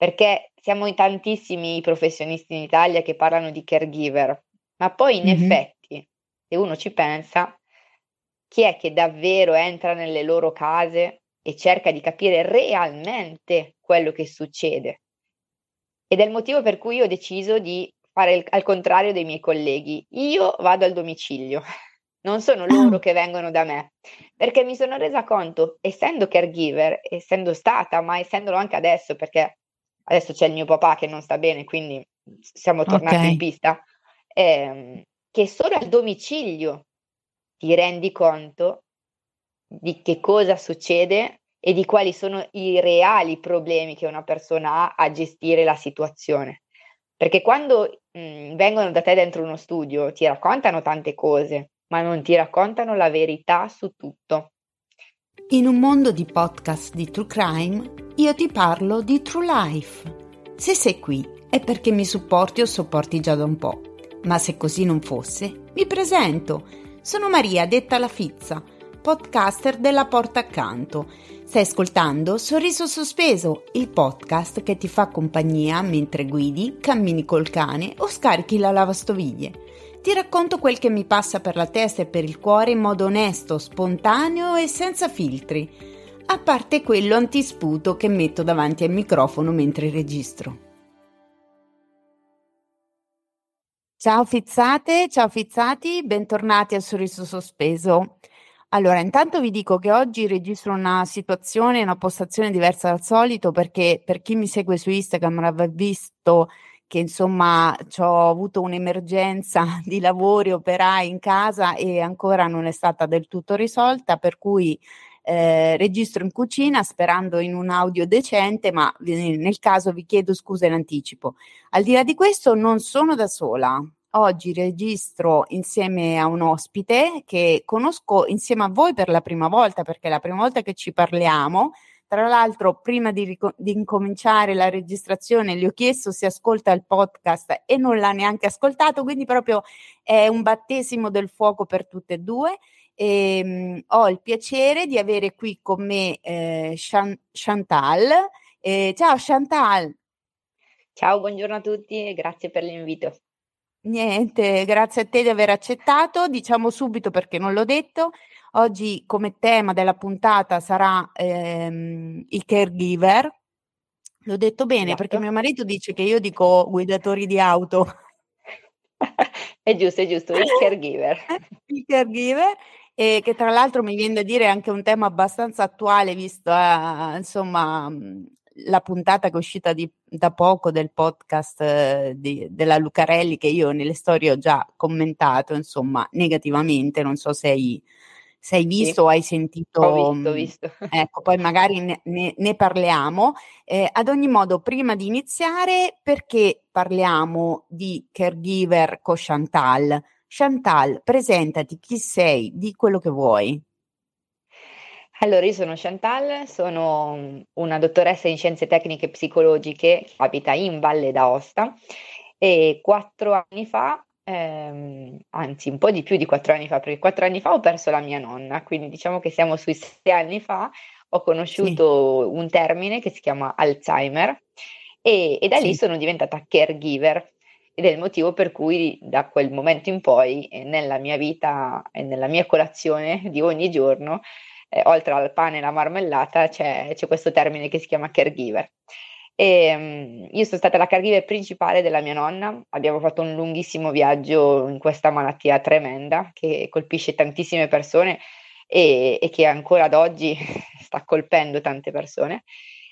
perché siamo in tantissimi professionisti in Italia che parlano di caregiver, ma poi in mm-hmm. effetti, se uno ci pensa, chi è che davvero entra nelle loro case e cerca di capire realmente quello che succede? Ed è il motivo per cui ho deciso di fare il, al contrario dei miei colleghi. Io vado al domicilio, non sono loro che vengono da me, perché mi sono resa conto, essendo caregiver, essendo stata, ma essendolo anche adesso, perché adesso c'è il mio papà che non sta bene, quindi siamo tornati okay. in pista, ehm, che solo al domicilio ti rendi conto di che cosa succede e di quali sono i reali problemi che una persona ha a gestire la situazione. Perché quando mh, mhmm, vengono da te dentro uno studio ti raccontano tante cose, ma non ti raccontano la verità su tutto. In un mondo di podcast di True Crime, io ti parlo di True Life. Se sei qui è perché mi supporti o sopporti già da un po'. Ma se così non fosse, mi presento. Sono Maria, detta la Fizza, podcaster della Porta Accanto Stai ascoltando Sorriso Sospeso, il podcast che ti fa compagnia mentre guidi, cammini col cane o scarichi la lavastoviglie. Ti racconto quel che mi passa per la testa e per il cuore in modo onesto, spontaneo e senza filtri, a parte quello antisputo che metto davanti al microfono mentre registro. Ciao fizzate, ciao fizzati, bentornati a Sorriso Sospeso. Allora, intanto vi dico che oggi registro una situazione, una postazione diversa dal solito perché per chi mi segue su Instagram avrà visto che insomma ho avuto un'emergenza di lavori, operai in casa e ancora non è stata del tutto risolta, per cui eh, registro in cucina sperando in un audio decente, ma nel caso vi chiedo scusa in anticipo. Al di là di questo non sono da sola, Oggi registro insieme a un ospite che conosco insieme a voi per la prima volta, perché è la prima volta che ci parliamo. Tra l'altro, prima di, ric- di incominciare la registrazione, gli ho chiesto se ascolta il podcast e non l'ha neanche ascoltato, quindi proprio è un battesimo del fuoco per tutte e due. E, ehm, mh, ho il piacere di avere qui con me eh, Chantal. Eh, ciao Chantal. Ciao, buongiorno a tutti e grazie per l'invito. Niente, grazie a te di aver accettato. Diciamo subito perché non l'ho detto. Oggi come tema della puntata sarà ehm, il caregiver. L'ho detto bene esatto. perché mio marito dice che io dico guidatori di auto. è giusto, è giusto, il caregiver. il caregiver e che tra l'altro mi viene da dire anche un tema abbastanza attuale visto eh, insomma la puntata che è uscita di, da poco del podcast eh, di, della Lucarelli che io nelle storie ho già commentato, insomma, negativamente, non so se hai, se hai visto sì. o hai sentito. Ho visto, visto. Ecco, poi magari ne, ne, ne parliamo. Eh, ad ogni modo, prima di iniziare, perché parliamo di caregiver con Chantal? Chantal, presentati chi sei, di quello che vuoi. Allora, io sono Chantal, sono una dottoressa in scienze tecniche psicologiche, abita in Valle d'Aosta e quattro anni fa, ehm, anzi un po' di più di quattro anni fa, perché quattro anni fa ho perso la mia nonna, quindi diciamo che siamo sui sei anni fa, ho conosciuto sì. un termine che si chiama Alzheimer e, e da sì. lì sono diventata caregiver ed è il motivo per cui da quel momento in poi eh, nella mia vita e nella mia colazione di ogni giorno eh, oltre al pane e alla marmellata c'è, c'è, questo termine che si chiama caregiver. E, um, io sono stata la caregiver principale della mia nonna, abbiamo fatto un lunghissimo viaggio in questa malattia tremenda che colpisce tantissime persone e, e che ancora ad oggi sta colpendo tante persone.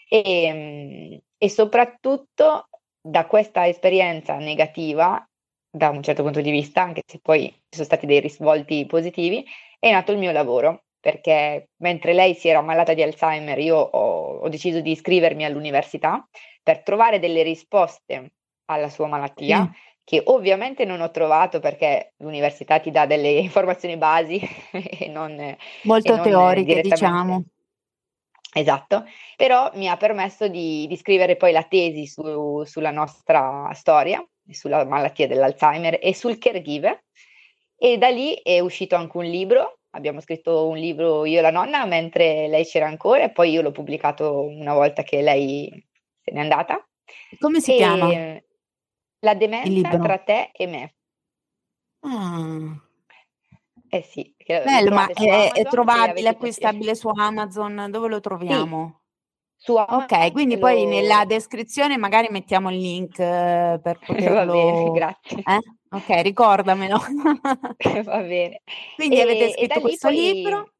E, um, e soprattutto da questa esperienza negativa, da un certo punto di vista, anche se poi ci sono stati dei risvolti positivi, è nato il mio lavoro, perché mentre lei si era ammalata di Alzheimer, io ho, ho deciso di iscrivermi all'università per trovare delle risposte alla sua malattia. Mm. Che ovviamente non ho trovato perché l'università ti dà delle informazioni basi e non molto e non teoriche, diciamo. Esatto, però mi ha permesso di, di scrivere poi la tesi su, sulla nostra storia, sulla malattia dell'Alzheimer e sul caregiver e da lì è uscito anche un libro abbiamo scritto un libro io e la nonna mentre lei c'era ancora e poi io l'ho pubblicato una volta che lei se n'è andata. Come si E chiama La demenza tra te e me. Ah. Eh sì, che lo Bello, ma su è, è trovabile, avete acquistabile su Amazon? Dove lo Sì, troviamo? su Ok, Amazon quindi e poi nella lo... descrizione magari mettiamo il link eh, per Va bene, poterlo... grazie. Eh? Ok, ricordamelo. Va bene. Quindi avete E, e da scritto questo poi, libro?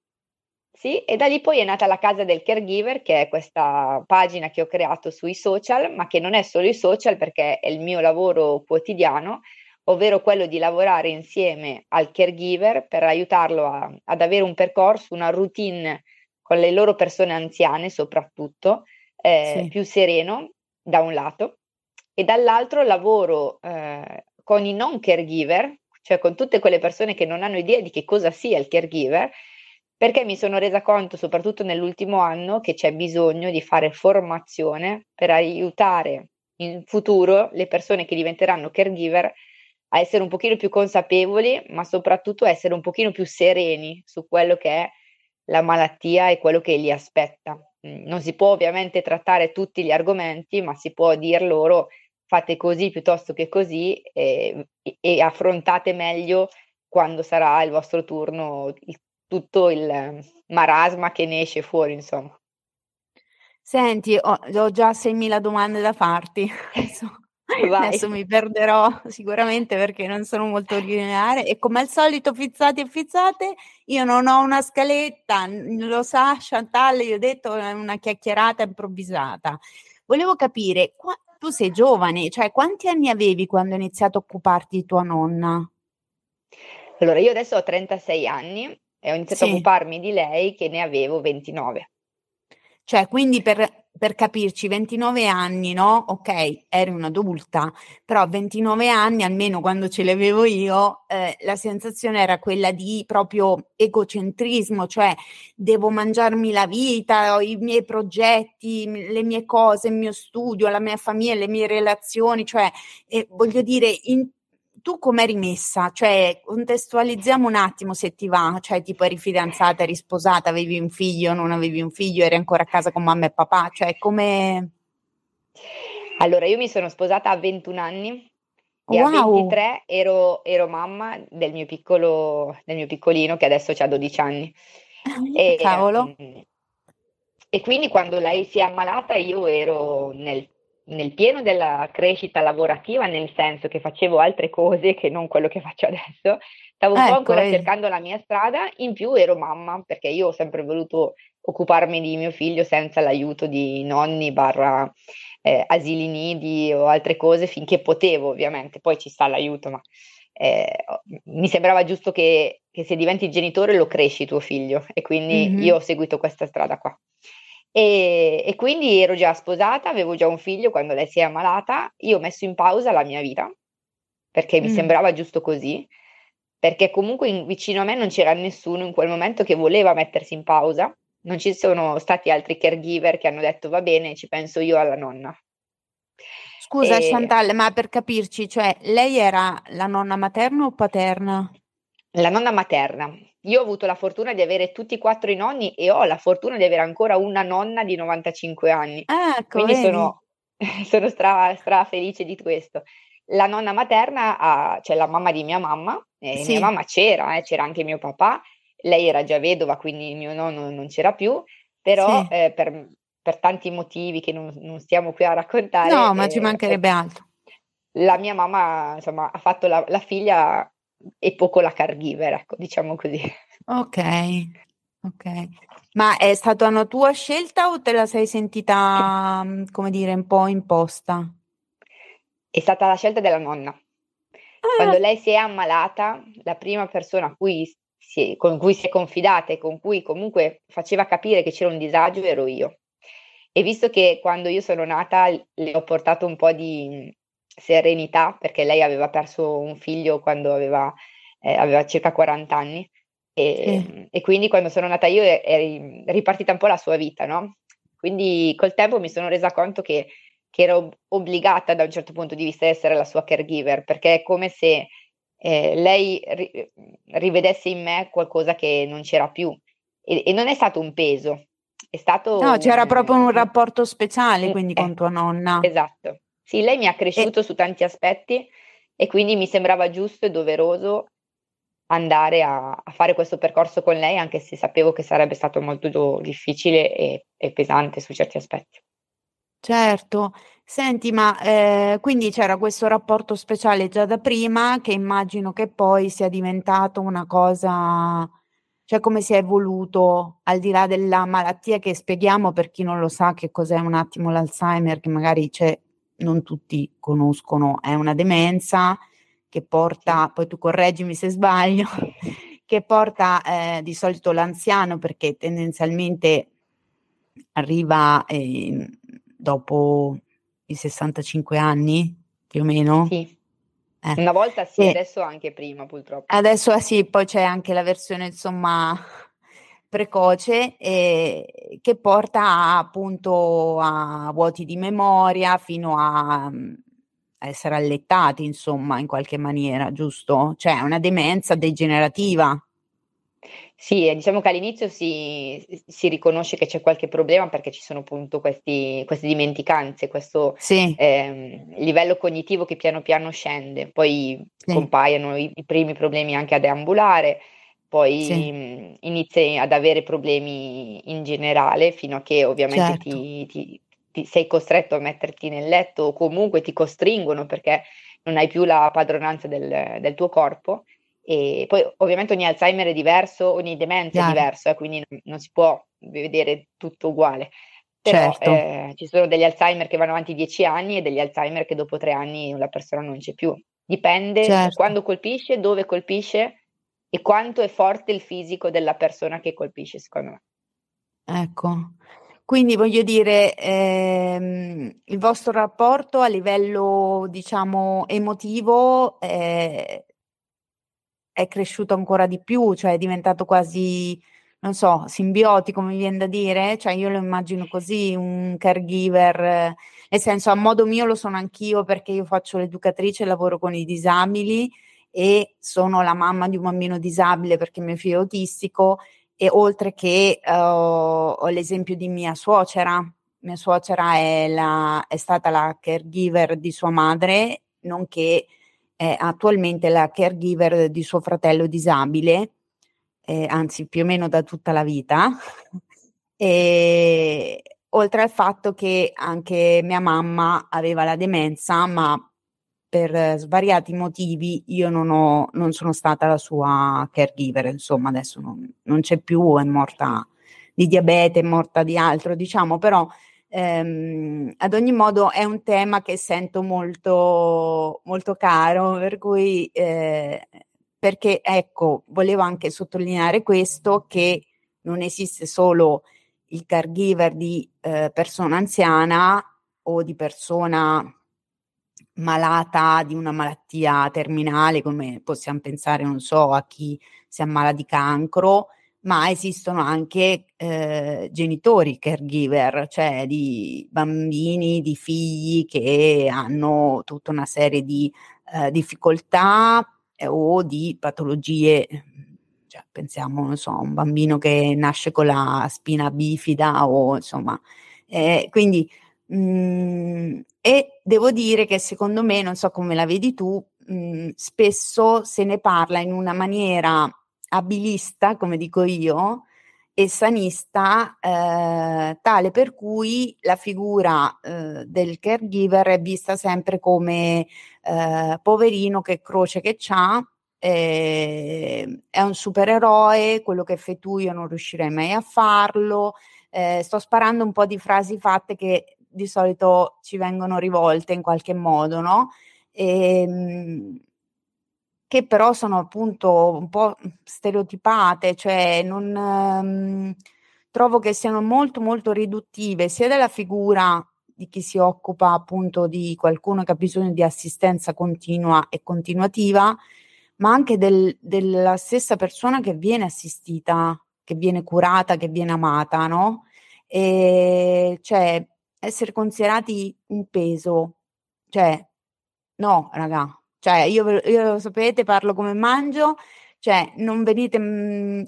sì, e da lì poi è nata la Casa del Caregiver, che è questa pagina che ho creato sui social, ma che non è solo i social perché è il mio lavoro quotidiano, ovvero quello di lavorare insieme al caregiver per aiutarlo a- ad avere un percorso, una routine con le loro persone anziane soprattutto, eh, Sì, più sereno da un lato, e dall'altro lavoro eh, con i non caregiver, cioè con tutte quelle persone che non hanno idea di che cosa sia il caregiver, perché mi sono resa conto, soprattutto nell'ultimo anno, che c'è bisogno di fare formazione per aiutare in futuro le persone che diventeranno caregiver a essere un pochino più consapevoli, ma soprattutto a essere un pochino più sereni su quello che è la malattia e quello che li aspetta. Mm, Non si può ovviamente trattare tutti gli argomenti, ma si può dir loro fate così piuttosto che così e, e affrontate meglio quando sarà il vostro turno il- tutto il marasma che ne esce fuori, insomma. Senti, ho, ho già 6.000 domande da farti. Adesso, adesso Vai. mi perderò sicuramente perché non sono molto lineare e come al solito fizzati e fizzate, io non ho una scaletta, lo sa Chantal, io ho detto è una chiacchierata improvvisata. Volevo capire, qua- tu sei giovane, cioè quanti anni avevi quando hai iniziato a occuparti di tua nonna? Allora, io adesso ho 36 anni e ho iniziato a Sì. occuparmi di lei che ne avevo 29. Cioè, quindi per, per capirci, 29 anni, no? Ok, eri un'adulta, però a 29 anni, almeno quando ce l'avevo io, eh, la sensazione era quella di proprio egocentrismo, cioè devo mangiarmi la vita, i miei progetti, le mie cose, il mio studio, la mia famiglia, le mie relazioni, cioè eh, voglio dire, in- tu come eri messa? Cioè, contestualizziamo un attimo se ti va, cioè tipo eri fidanzata, eri sposata, avevi un figlio, non avevi un figlio, eri ancora a casa con mamma e papà, cioè come... Allora, io mi sono sposata a 21 anni e a Wow! 23 ero, ero mamma del mio piccolo, del mio piccolino che adesso ha 12 anni. E, Cavolo, mm, e quindi quando lei si è ammalata io ero nel, nel pieno della crescita lavorativa, nel senso che facevo altre cose che non quello che faccio adesso. Stavo un po' ecco, ancora vedi. cercando la mia strada, in più ero mamma perché io ho sempre voluto occuparmi di mio figlio senza l'aiuto di nonni barra eh, asili nidi o altre cose finché potevo, ovviamente. Poi ci sta l'aiuto, ma eh, mi sembrava giusto che, che se diventi genitore lo cresci tuo figlio e quindi Mhm. io ho seguito questa strada qua. E, e quindi ero già sposata, avevo già un figlio quando lei si è ammalata, io ho messo in pausa la mia vita perché mi Mm. sembrava giusto così, perché comunque in- vicino a me non c'era nessuno in quel momento che voleva mettersi in pausa, non ci sono stati altri caregiver che hanno detto va bene, ci penso io alla nonna. Scusa E Chantal, ma per capirci, cioè lei era la nonna materna o paterna? la nonna materna. Io ho avuto la fortuna di avere tutti e quattro i nonni e ho la fortuna di avere ancora una nonna di 95 anni. Ah, ecco, Quindi sono, sono stra, stra felice di questo. La nonna materna, ha- cioè la mamma di mia mamma, e mia Sì, mamma c'era, eh, c'era anche mio papà, lei era già vedova, quindi mio nonno non c'era più, però sì. eh, per, per tanti motivi che non, non stiamo qui a No, raccontare, ma ci eh, mancherebbe altro. la mia mamma, insomma, ha fatto la, la figlia e poco la caregiver, ecco, diciamo così. Ok, ok. Ma è stata una tua scelta o te la sei sentita, mm, come dire, un po' imposta? È stata la scelta della nonna. Quando Ah, lei si è ammalata, la prima persona a cui si è- con cui si è confidata e con cui comunque faceva capire che c'era un disagio ero io. E visto che quando io sono nata le ho portato un po' di serenità, perché lei aveva perso un figlio quando aveva, eh, aveva circa 40 anni, sì. e, e quindi quando sono nata io è, ri- ripartita un po' la sua vita, no? Quindi col tempo mi sono resa conto che, che ero ob- obbligata da un certo punto di vista a essere la sua caregiver, perché è come se eh, lei ri- rivedesse in me qualcosa che non c'era più. E, e non è stato un peso, è stato No, c'era un, proprio un rapporto speciale quindi eh, con tua nonna. esatto. Sì, lei mi ha cresciuto e... su tanti aspetti e quindi mi sembrava giusto e doveroso andare a, a, fare questo percorso con lei, anche se sapevo che sarebbe stato molto difficile e, e pesante su certi aspetti. Certo, senti, ma eh, quindi c'era questo rapporto speciale già da prima che immagino che poi sia diventato una cosa, cioè come si è evoluto al di là della malattia che spieghiamo per chi non lo sa che cos'è un attimo l'Alzheimer, che magari c'è, non tutti conoscono, è una demenza che porta, poi tu correggimi se sbaglio, che porta eh, di solito l'anziano perché tendenzialmente arriva eh, dopo i 65 anni, più o meno. Sì. Eh. Una volta sì, adesso anche prima purtroppo. Adesso sì, poi c'è anche la versione insomma precoce eh, che porta appunto a vuoti di memoria fino a, a essere allettati insomma in qualche maniera, giusto? Cioè una demenza degenerativa. Sì, diciamo che all'inizio si, si riconosce che c'è qualche problema perché ci sono appunto questi, queste dimenticanze, questo sì. eh, livello cognitivo che piano piano scende, poi sì. compaiono i, i, primi problemi anche a deambulare, poi sì. Inizi ad avere problemi in generale fino a che ovviamente certo. ti, ti, ti sei costretto a metterti nel letto o comunque ti costringono perché non hai più la padronanza del, del tuo corpo e poi ovviamente ogni Alzheimer è diverso, ogni demenza Chiaro. è diverso, eh, quindi non, non, si può vedere tutto uguale. Però certo. eh, ci sono degli Alzheimer che vanno avanti dieci anni e degli Alzheimer che dopo tre anni la persona non c'è più. Dipende certo. quando colpisce, dove colpisce e quanto è forte il fisico della persona che colpisce, secondo me. Ecco, quindi voglio dire, ehm, il vostro rapporto a livello, diciamo, emotivo eh, è cresciuto ancora di più, cioè è diventato quasi, non so, simbiotico, mi viene da dire, cioè io lo immagino così, un caregiver, nel senso a modo mio lo sono anch'io perché io faccio l'educatrice, lavoro con i disabili e sono la mamma di un bambino disabile perché mio figlio è autistico e oltre che uh, ho l'esempio di mia suocera, mia suocera è, la, è stata la caregiver di sua madre, nonché è attualmente la caregiver di suo fratello disabile, eh, anzi più o meno da tutta la vita. e, oltre al fatto che anche mia mamma aveva la demenza, ma per svariati motivi io non, ho, non sono stata la sua caregiver, insomma adesso non, non c'è più, è morta di diabete, è morta di altro, diciamo, però Ehm, ad ogni modo è un tema che sento molto, molto caro, per cui eh, perché ecco, volevo anche sottolineare questo che non esiste solo il caregiver di eh, persona anziana o di persona malata di una malattia terminale, come possiamo pensare, non so, a chi si ammala di cancro, ma esistono anche eh, genitori caregiver, cioè di bambini, di figli che hanno tutta una serie di eh, difficoltà eh, o di patologie. Cioè, pensiamo, non so, a un bambino che nasce con la spina bifida o insomma, eh, quindi mh, mm, e devo dire che secondo me, non so come la vedi tu, mh, mm, spesso se ne parla in una maniera abilista, come dico io, e sanista, eh, tale per cui la figura eh, del caregiver è vista sempre come eh, poverino che croce che c'ha, eh, è un supereroe, quello che fai tu io non riuscirei mai a farlo. Eh, sto sparando un po' di frasi fatte che di solito ci vengono rivolte in qualche modo, no? E, ehm, che però sono appunto un po' stereotipate, cioè non um, trovo che siano molto molto riduttive sia della figura di chi si occupa appunto di qualcuno che ha bisogno di assistenza continua e continuativa, ma anche del, della stessa persona che viene assistita, che viene curata, che viene amata, no? E cioè essere considerati un peso, cioè no, raga, cioè, io, io lo sapete, parlo come mangio, cioè non venite,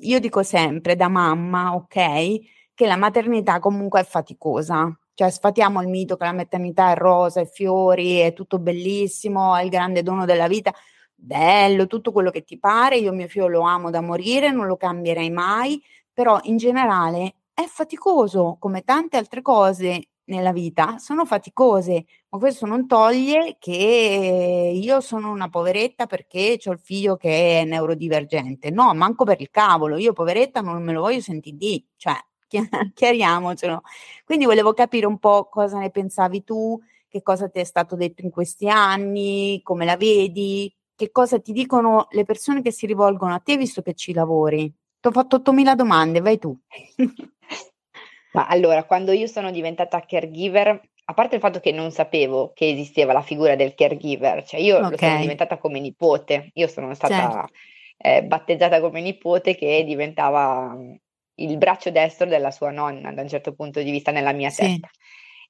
io dico sempre da mamma, ok, che la maternità comunque è faticosa, Cioè sfatiamo il mito che la maternità è rosa, è fiori, è tutto bellissimo, è il grande dono della vita. Bello, tutto quello che ti pare, io mio figlio lo amo da morire, non lo cambierei mai, però in generale è faticoso, come tante altre cose nella vita sono faticose, ma questo non toglie che io sono una poveretta perché ho il figlio che è neurodivergente. No, manco per il cavolo, io poveretta non me lo voglio sentire di, cioè chiariamocelo. Quindi volevo capire un po' cosa ne pensavi tu, che cosa ti è stato detto in questi anni, come la vedi, che cosa ti dicono le persone che si rivolgono a te visto che ci lavori. Ti ho fatto 8000 domande, vai tu. Ma allora, quando io sono diventata caregiver, a parte il fatto che non sapevo che esisteva la figura del caregiver, cioè io okay. lo sono diventata come nipote, io sono stata certo. eh, battezzata come nipote che diventava il braccio destro della sua nonna da un certo punto di vista nella mia sì. testa.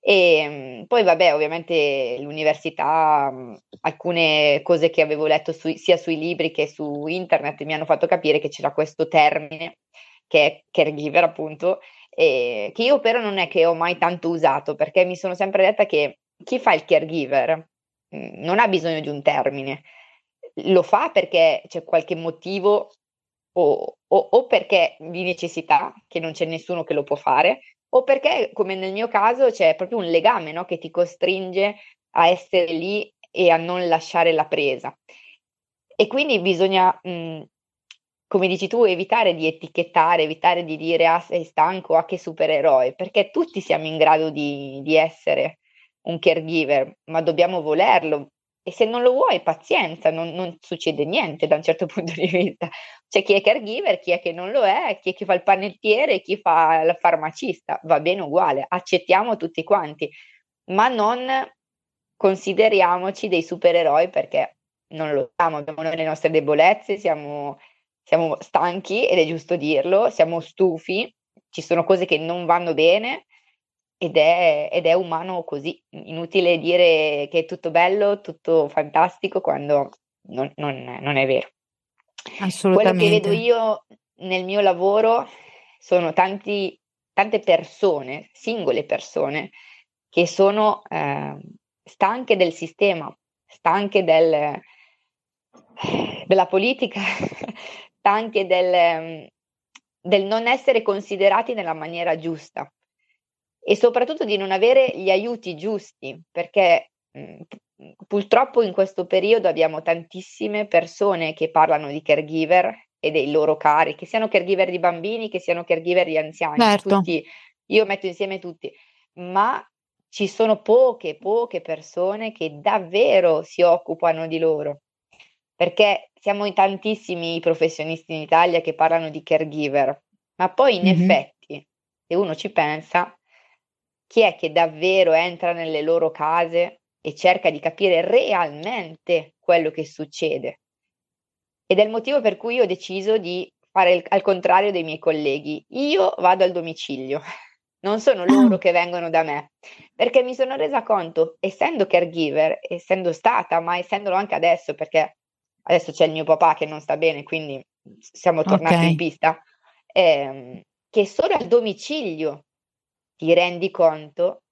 E poi vabbè, ovviamente l'università, alcune cose che avevo letto su, sia sui libri che su internet mi hanno fatto capire che c'era questo termine che è caregiver appunto, eh, che io però non è che ho mai tanto usato perché mi sono sempre detta che chi fa il caregiver non ha bisogno di un termine, lo fa perché c'è qualche motivo o, o, o perché di necessità, che non c'è nessuno che lo può fare, o perché, come nel mio caso, c'è proprio un legame no? che ti costringe a essere lì e a non lasciare la presa. E quindi bisogna, mh, come dici tu, evitare di etichettare, evitare di dire ah sei stanco, ah che supereroe, perché tutti siamo in grado di, di essere un caregiver, ma dobbiamo volerlo, e se non lo vuoi, pazienza, non, non, succede niente da un certo punto di vista. C'è chi è caregiver, chi è che non lo è, chi è che fa il panettiere, chi fa il farmacista, va bene uguale, accettiamo tutti quanti, ma non consideriamoci dei supereroi perché non lo siamo, abbiamo le nostre debolezze, siamo, siamo stanchi ed è giusto dirlo, siamo stufi, ci sono cose che non vanno bene ed è, ed è umano così. Inutile dire che è tutto bello, tutto fantastico quando non, non, non è vero. Quello che vedo io nel mio lavoro sono tanti, tante persone, singole persone, che sono eh, stanche del sistema, stanche del, della politica, stanche del, del non essere considerati nella maniera giusta e soprattutto di non avere gli aiuti giusti, perché mh, mhmm, purtroppo in questo periodo abbiamo tantissime persone che parlano di caregiver e dei loro cari, che siano caregiver di bambini, che siano caregiver di anziani, certo. tutti, io metto insieme tutti, ma ci sono poche, poche persone che davvero si occupano di loro, perché siamo in tantissimi professionisti in Italia che parlano di caregiver, ma poi in mm-hmm. effetti, se uno ci pensa, chi è che davvero entra nelle loro case e cerca di capire realmente quello che succede. Ed è il motivo per cui ho deciso di fare il, al contrario dei miei colleghi. Io vado al domicilio, non sono loro che vengono da me, perché mi sono resa conto, essendo caregiver, essendo stata, ma essendolo anche adesso, perché adesso c'è il mio papà che non sta bene, quindi siamo tornati okay. in pista, ehm, che solo al domicilio ti rendi conto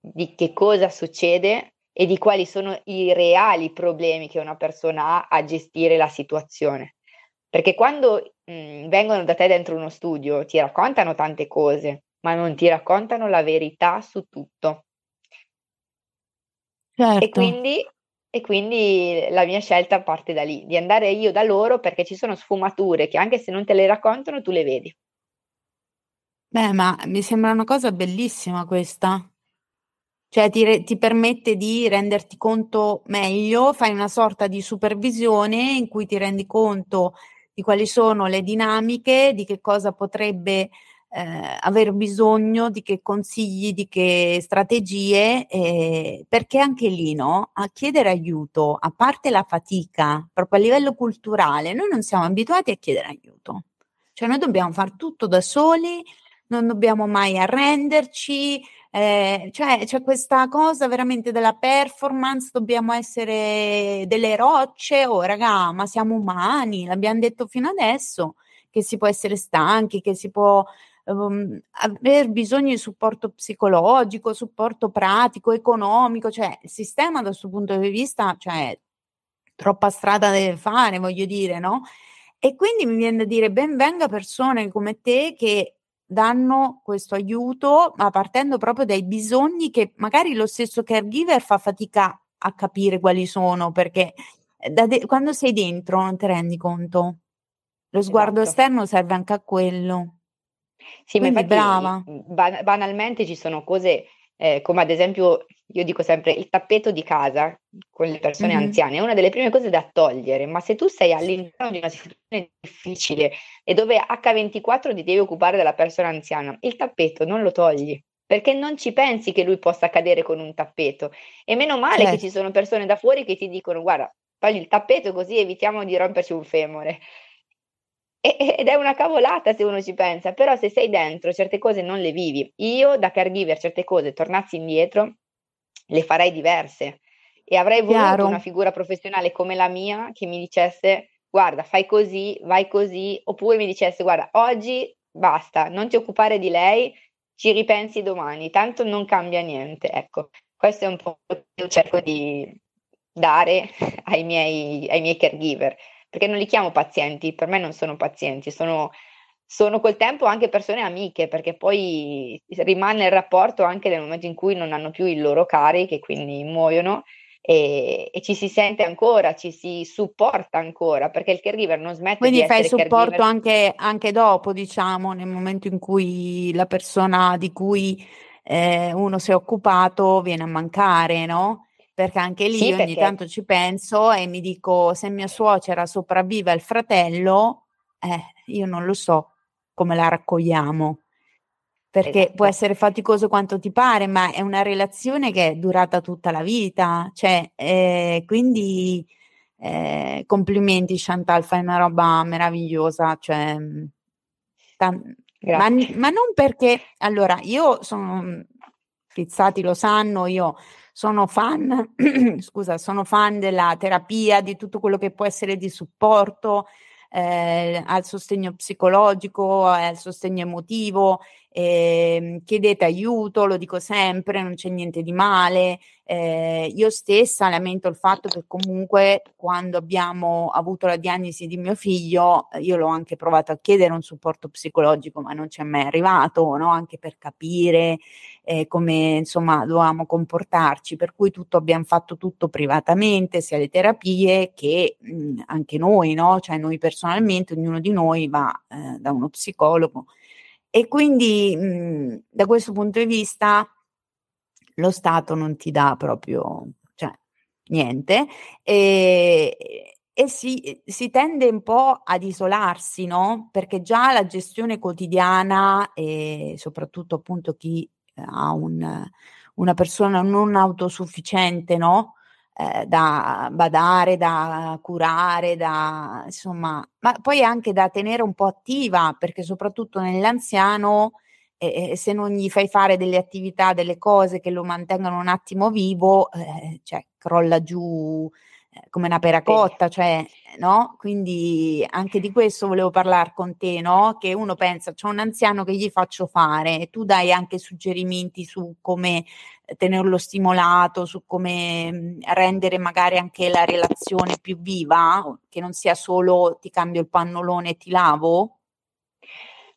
di che cosa succede e di quali sono i reali problemi che una persona ha a gestire la situazione. Perché quando mh, mhmm, vengono da te dentro uno studio ti raccontano tante cose, ma non ti raccontano la verità su tutto. Certo. E quindi, e quindi la mia scelta parte da lì, di andare io da loro perché ci sono sfumature che anche se non te le raccontano tu le vedi. Beh, ma mi sembra una cosa bellissima questa. Cioè ti, re- ti permette di renderti conto meglio, fai una sorta di supervisione in cui ti rendi conto di quali sono le dinamiche, di che cosa potrebbe eh, aver bisogno, di che consigli, di che strategie, eh, perché anche lì no, a chiedere aiuto, a parte la fatica, proprio a livello culturale, noi non siamo abituati a chiedere aiuto. Cioè noi dobbiamo fare tutto da soli, non dobbiamo mai arrenderci, eh, cioè c'è questa cosa veramente della performance, dobbiamo essere delle rocce, oh raga, ma siamo umani, l'abbiamo detto fino adesso, che si può essere stanchi, che si può um, aver bisogno di supporto psicologico, supporto pratico, economico, cioè il sistema da questo punto di vista, cioè troppa strada deve fare, voglio dire, no? E quindi mi viene da dire ben venga persone come te che danno questo aiuto, ma partendo proprio dai bisogni che magari lo stesso caregiver fa fatica a capire quali sono, perché eh, de- quando sei dentro non ti rendi conto. Lo sguardo esatto. esterno serve anche a quello. Sì, Quindi, ma infatti brava. Ban- banalmente ci sono cose eh, come ad esempio, io dico sempre, il tappeto di casa con le persone mm-hmm. anziane è una delle prime cose da togliere, ma se tu sei all'interno di una situazione difficile e dove H24 ti devi occupare della persona anziana, il tappeto non lo togli. Perché non ci pensi che lui possa cadere con un tappeto. E meno male certo. che ci sono persone da fuori che ti dicono: guarda, togli il tappeto così evitiamo di romperci un femore. Ed è una cavolata se uno ci pensa, però se sei dentro certe cose non le vivi. Io da caregiver certe cose tornassi indietro le farei diverse e avrei voluto Chiaro. una figura professionale come la mia che mi dicesse guarda fai così, vai così, oppure mi dicesse guarda oggi basta, non ti occupare di lei, ci ripensi domani, tanto non cambia niente. Ecco, questo è un po' che io cerco di dare ai miei, ai miei caregiver perché non li chiamo pazienti, per me non sono pazienti, sono, sono col tempo anche persone amiche, perché poi rimane il rapporto anche nel momento in cui non hanno più i loro cari, che quindi muoiono, e, e, ci si sente ancora, ci si supporta ancora, perché il caregiver non smette Quindi di essere Quindi fai supporto anche, anche, dopo, diciamo, nel momento in cui la persona di cui eh, uno si è occupato viene a mancare, no? Perché anche lì sì, ogni perché... tanto ci penso e mi dico se mia suocera sopravvive al fratello, eh, io non lo so come la raccogliamo. Perché esatto. può essere faticoso quanto ti pare, ma è una relazione che è durata tutta la vita. Cioè, eh, quindi eh, complimenti Chantal, fai una roba meravigliosa. Cioè, tan- ma, ma non perché, allora, io sono, Fizzati lo sanno, io sono fan, scusa, sono fan della terapia, di tutto quello che può essere di supporto eh, al sostegno psicologico, al sostegno emotivo eh, chiedete aiuto, lo dico sempre, non c'è niente di male. Eh, io stessa lamento il fatto che comunque quando abbiamo avuto la diagnosi di mio figlio, io l'ho anche provato a chiedere un supporto psicologico, ma non ci è mai arrivato, no? anche per capire eh, come insomma dovevamo comportarci, per cui tutto abbiamo fatto tutto privatamente, sia le terapie che mh, anche noi, no? cioè noi personalmente, ognuno di noi va eh, da uno psicologo e quindi mh, mhmm, da questo punto di vista lo Stato non ti dà proprio cioè, niente e, e si, si, tende un po' ad isolarsi, no? Perché già la gestione quotidiana e soprattutto appunto chi ha un, una persona non autosufficiente, no? Eh, da badare, da curare, da insomma, ma poi anche da tenere un po' attiva, perché soprattutto nell'anziano, eh, se non gli fai fare delle attività, delle cose che lo mantengano un attimo vivo, eh, cioè crolla giù come una pera cotta, cioè, no? Quindi anche di questo volevo parlare con te, no? Che uno pensa, c'è un anziano che gli faccio fare, e tu dai anche suggerimenti su come eh, tenerlo stimolato, su come mm, rendere magari anche la relazione più viva, che non sia solo ti cambio il pannolone e ti lavo?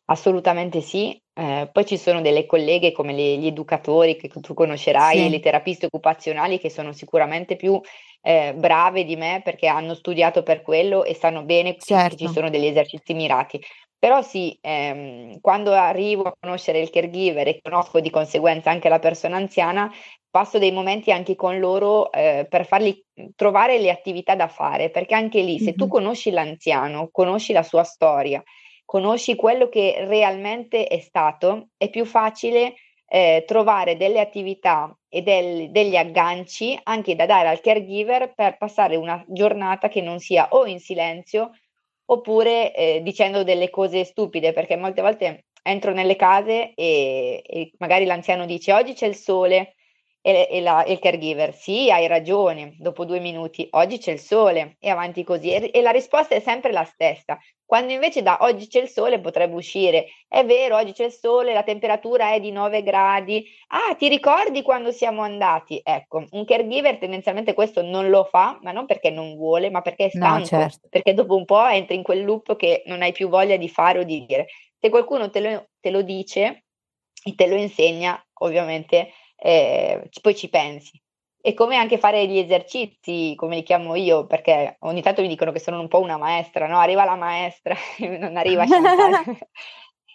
Assolutamente sì. Eh, poi ci sono delle colleghe come le, gli educatori che tu conoscerai, sì. le terapiste occupazionali che sono sicuramente più eh, brave di me perché hanno studiato per quello e sanno bene certo. che ci sono degli esercizi mirati. Però sì, ehm, quando arrivo a conoscere il caregiver e conosco di conseguenza anche la persona anziana, passo dei momenti anche con loro eh, per fargli trovare le attività da fare, perché anche lì, se mm-hmm. tu conosci l'anziano, conosci la sua storia, conosci quello che realmente è stato, è più facile eh, trovare delle attività e del, degli agganci anche da dare al caregiver per passare una giornata che non sia o in silenzio oppure eh, dicendo delle cose stupide, perché molte volte entro nelle case e, e, magari l'anziano dice oggi c'è il sole E, e, la, e, il caregiver, sì, hai ragione, dopo due minuti, oggi c'è il sole e avanti così. E, e, la risposta è sempre la stessa. Quando invece da oggi c'è il sole potrebbe uscire, è vero, oggi c'è il sole, la temperatura è di 9 gradi. Ah, ti ricordi quando siamo andati? Ecco, un caregiver tendenzialmente questo non lo fa, ma non perché non vuole, ma perché è stanco, no, certo. perché dopo un po' entri in quel loop che non hai più voglia di fare o di dire. Se qualcuno te lo, te lo dice e te lo insegna, ovviamente eh, poi ci pensi. E come anche fare gli esercizi, come li chiamo io, perché ogni tanto mi dicono che sono un po' una maestra, no? Arriva la maestra, non arriva Chantal.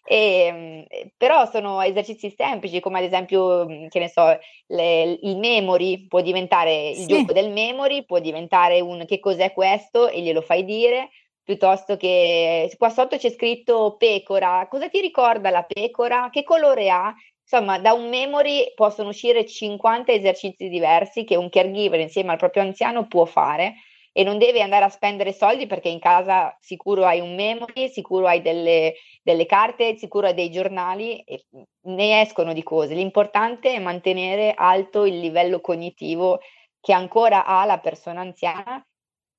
E, ehm, però sono esercizi semplici, come ad esempio, mm, che ne so, le, il memory può diventare il sì. gioco del memory, può diventare un che cos'è questo e glielo fai dire, piuttosto che qua sotto c'è scritto pecora, cosa ti ricorda la pecora? Che colore ha? Insomma, da un memory possono uscire 50 esercizi diversi che un caregiver insieme al proprio anziano può fare e non deve andare a spendere soldi perché in casa sicuro hai un memory, sicuro hai delle, delle carte, sicuro hai dei giornali ne escono di cose. L'importante è mantenere alto il livello cognitivo che ancora ha la persona anziana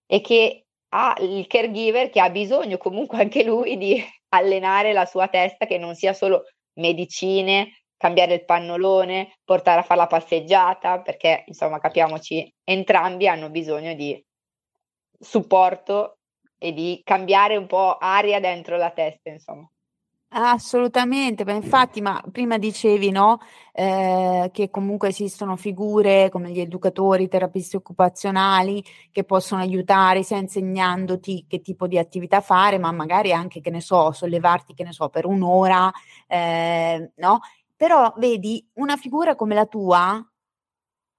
e che ha il caregiver che ha bisogno comunque anche lui di allenare la sua testa che non sia solo medicine, cambiare il pannolone, portare a fare la passeggiata, perché insomma capiamoci, entrambi hanno bisogno di supporto e di cambiare un po' aria dentro la testa, insomma. Assolutamente, ma infatti, ma prima dicevi no, eh, che comunque esistono figure come gli educatori, i terapisti occupazionali che possono aiutare sia insegnandoti che tipo di attività fare, ma magari anche, che ne so, sollevarti, che ne so, per un'ora, eh, no? Però vedi, una figura come la tua,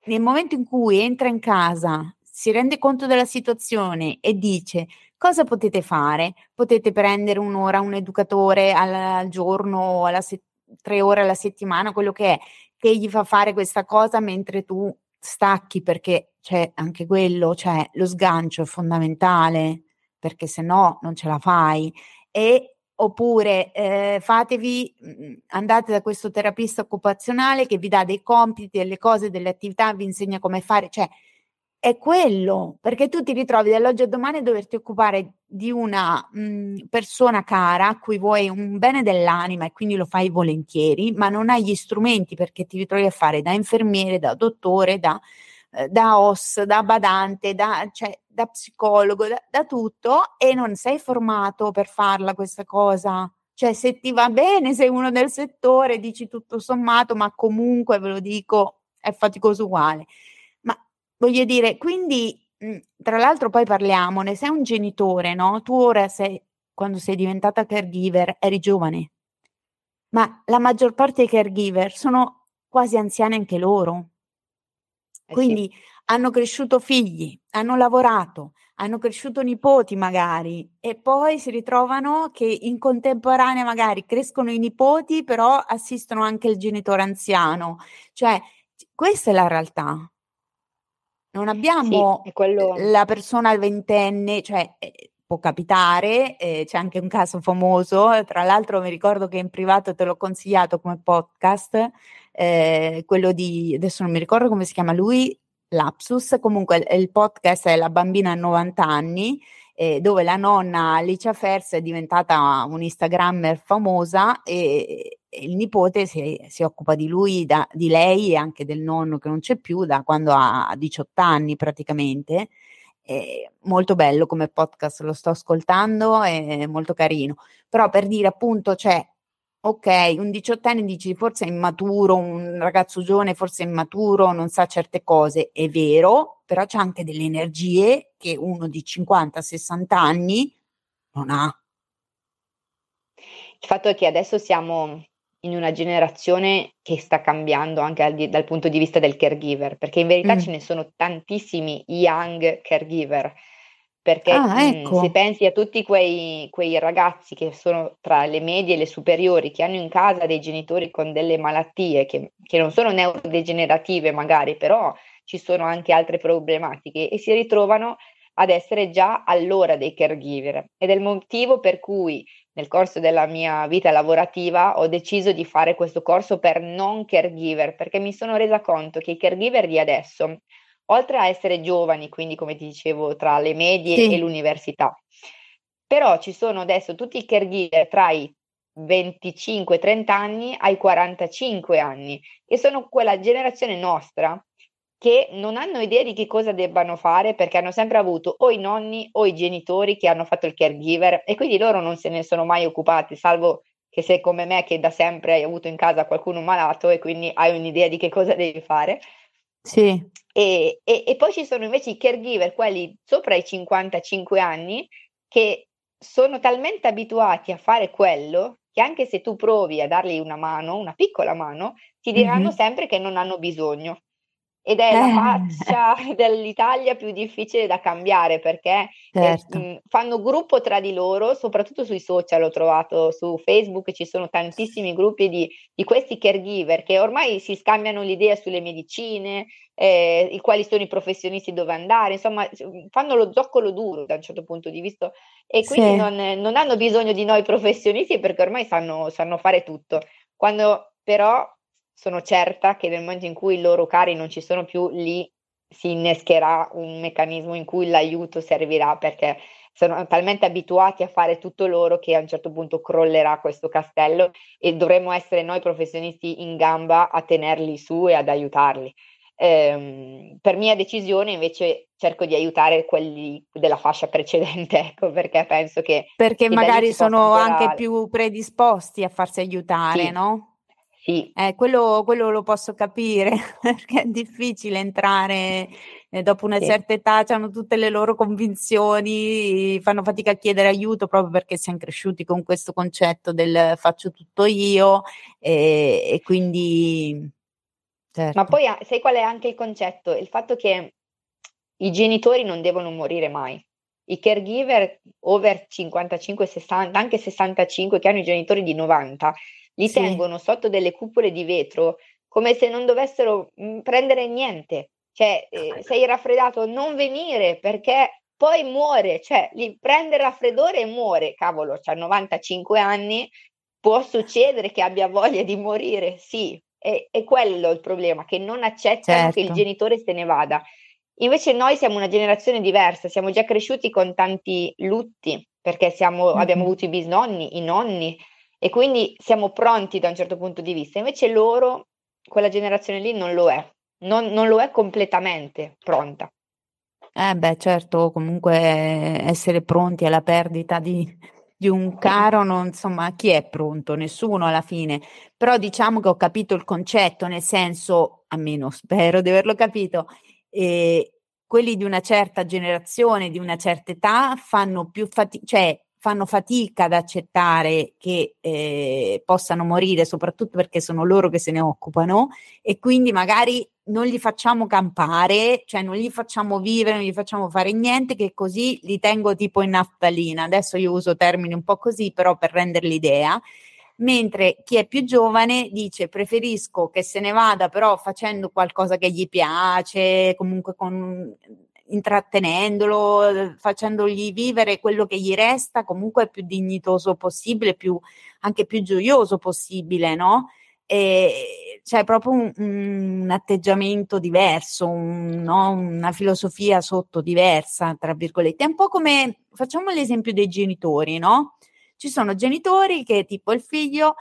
nel momento in cui entra in casa, si rende conto della situazione e dice cosa potete fare? Potete prendere un'ora un educatore al, al giorno, se- tre ore alla settimana, quello che è, che gli fa fare questa cosa mentre tu stacchi, perché c'è anche quello, cioè lo sgancio è fondamentale, perché se no non ce la fai. E oppure eh, fatevi, mhmm, andate da questo terapista occupazionale che vi dà dei compiti, delle cose, delle attività, vi insegna come fare, cioè è quello, perché tu ti ritrovi dall'oggi a domani a doverti occupare di una mh, mhmm, persona cara a cui vuoi un bene dell'anima e quindi lo fai volentieri, ma non hai gli strumenti perché ti ritrovi a fare da infermiere, da dottore, da eh, da OS, da badante, da, cioè, da psicologo, da, da, tutto e non sei formato per farla questa cosa. Cioè, se ti va bene, sei uno del settore, dici tutto sommato, ma comunque ve lo dico, è faticoso uguale. Ma voglio dire, quindi, tra l'altro, poi parliamone, sei un genitore, no? Tu ora sei, quando sei diventata caregiver, eri giovane, ma la maggior parte dei caregiver sono quasi anziani anche loro Quindi sì. hanno cresciuto figli, hanno lavorato, hanno cresciuto nipoti magari e poi si ritrovano che in contemporanea magari crescono i nipoti, però assistono anche il genitore anziano. Cioè, questa è la realtà. Non abbiamo sì, quello... la persona ventenne, cioè eh, può capitare, eh, c'è anche un caso famoso, tra l'altro mi ricordo che in privato te l'ho consigliato come podcast, eh, quello di, adesso non mi ricordo come si chiama lui, Lapsus, comunque il, podcast è La bambina a 90 anni, eh, dove la nonna Alicia Fers è diventata un Instagrammer famosa e, e il nipote si, si occupa di lui, da, di lei e anche del nonno che non c'è più da quando ha 18 anni praticamente. È molto bello come podcast, lo sto ascoltando, è molto carino. Però per dire appunto, cioè, ok, un diciottenne dici forse è immaturo, un ragazzo giovane forse è immaturo, non sa certe cose, è vero, però c'è anche delle energie che uno di 50-60 anni non ha. Il fatto è che adesso siamo in una generazione che sta cambiando anche al, dal punto di vista del caregiver, perché in verità mm. ce ne sono tantissimi young caregiver perché ah, mhmm, ecco. mh, se pensi a tutti quei, quei, ragazzi che sono tra le medie e le superiori, che hanno in casa dei genitori con delle malattie che, che non sono neurodegenerative magari, però ci sono anche altre problematiche e si ritrovano ad essere già all'ora dei caregiver ed è il motivo per cui nel corso della mia vita lavorativa ho deciso di fare questo corso per non caregiver, perché mi sono resa conto che i caregiver di adesso, oltre a essere giovani, quindi come ti dicevo, tra le medie sì. e l'università, però ci sono adesso tutti i caregiver tra i 25-30 anni ai 45 anni, che sono quella generazione nostra che non hanno idea di che cosa debbano fare perché hanno sempre avuto o i nonni o i genitori che hanno fatto il caregiver e quindi loro non se ne sono mai occupati, salvo che sei come me che da sempre hai avuto in casa qualcuno malato e quindi hai un'idea di che cosa devi fare. Sì. E, e, e poi ci sono invece i caregiver, quelli sopra i 55 anni, che sono talmente abituati a fare quello che anche se tu provi a dargli una mano, una piccola mano, ti diranno mm-hmm. sempre che non hanno bisogno ed è la eh. faccia dell'Italia più difficile da cambiare perché eh, certo. eh, fanno gruppo tra di loro, soprattutto sui social ho trovato su Facebook ci sono tantissimi gruppi di, di questi caregiver che ormai si scambiano l'idea sulle medicine, eh, i quali sono i professionisti dove andare, insomma fanno lo zoccolo duro da un certo punto di vista e quindi sì. non, non, hanno bisogno di noi professionisti perché ormai sanno, sanno fare tutto. Quando però sono certa che nel momento in cui i loro cari non ci sono più, lì si innescherà un meccanismo in cui l'aiuto servirà perché sono talmente abituati a fare tutto loro che a un certo punto crollerà questo castello e dovremo essere noi professionisti in gamba a tenerli su e ad aiutarli. Eh, per mia decisione invece cerco di aiutare quelli della fascia precedente, ecco, perché penso che... Perché magari sono anche più predisposti a farsi aiutare, sì. no? Sì. Eh, quello, quello lo posso capire perché è difficile entrare eh, dopo una sì. certa età, hanno tutte le loro convinzioni, fanno fatica a chiedere aiuto proprio perché siamo cresciuti con questo concetto del faccio tutto io e, e quindi... Certo. Ma poi sai qual è anche il concetto? Il fatto che i genitori non devono morire mai. I caregiver over 55, 60, anche 65 che hanno i genitori di 90 li sì. tengono sotto delle cupole di vetro come se non dovessero mh, prendere niente. Cioè, eh, sei raffreddato, non venire perché poi muore, cioè, li prende il raffreddore e muore. Cavolo, c'ha 95 anni, può succedere che abbia voglia di morire, sì, è, è quello il problema, che non accettano certo. che il certo. genitore se ne vada. Invece noi siamo una generazione diversa, siamo già cresciuti con tanti lutti, perché siamo, mm-hmm. abbiamo avuto i bisnonni, i nonni, e quindi siamo pronti da un certo punto di vista. Invece loro, quella generazione lì, non lo è, non, non lo è completamente pronta. Eh beh, certo, comunque essere pronti alla perdita di, di un caro, non, insomma, chi è pronto? Nessuno alla fine. Però diciamo che ho capito il concetto, nel senso, almeno spero di averlo capito, eh, quelli di una certa generazione, di una certa età, fanno più fatica, cioè fanno fatica ad accettare che eh, possano morire, soprattutto perché sono loro che se ne occupano e quindi magari non li facciamo campare, cioè non li facciamo vivere, non gli facciamo fare niente, che così li tengo tipo in naftalina. Adesso io uso termini un po' così, però per rendere l'idea. Mentre chi è più giovane dice preferisco che se ne vada però facendo qualcosa che gli piace, comunque con intrattenendolo, facendogli vivere quello che gli resta comunque più dignitoso possibile, più, anche più gioioso possibile, no? E c'è proprio un, un atteggiamento diverso, un, no? una filosofia sotto diversa, tra virgolette. È un po' come, facciamo l'esempio dei genitori, no? Ci sono genitori che tipo il figlio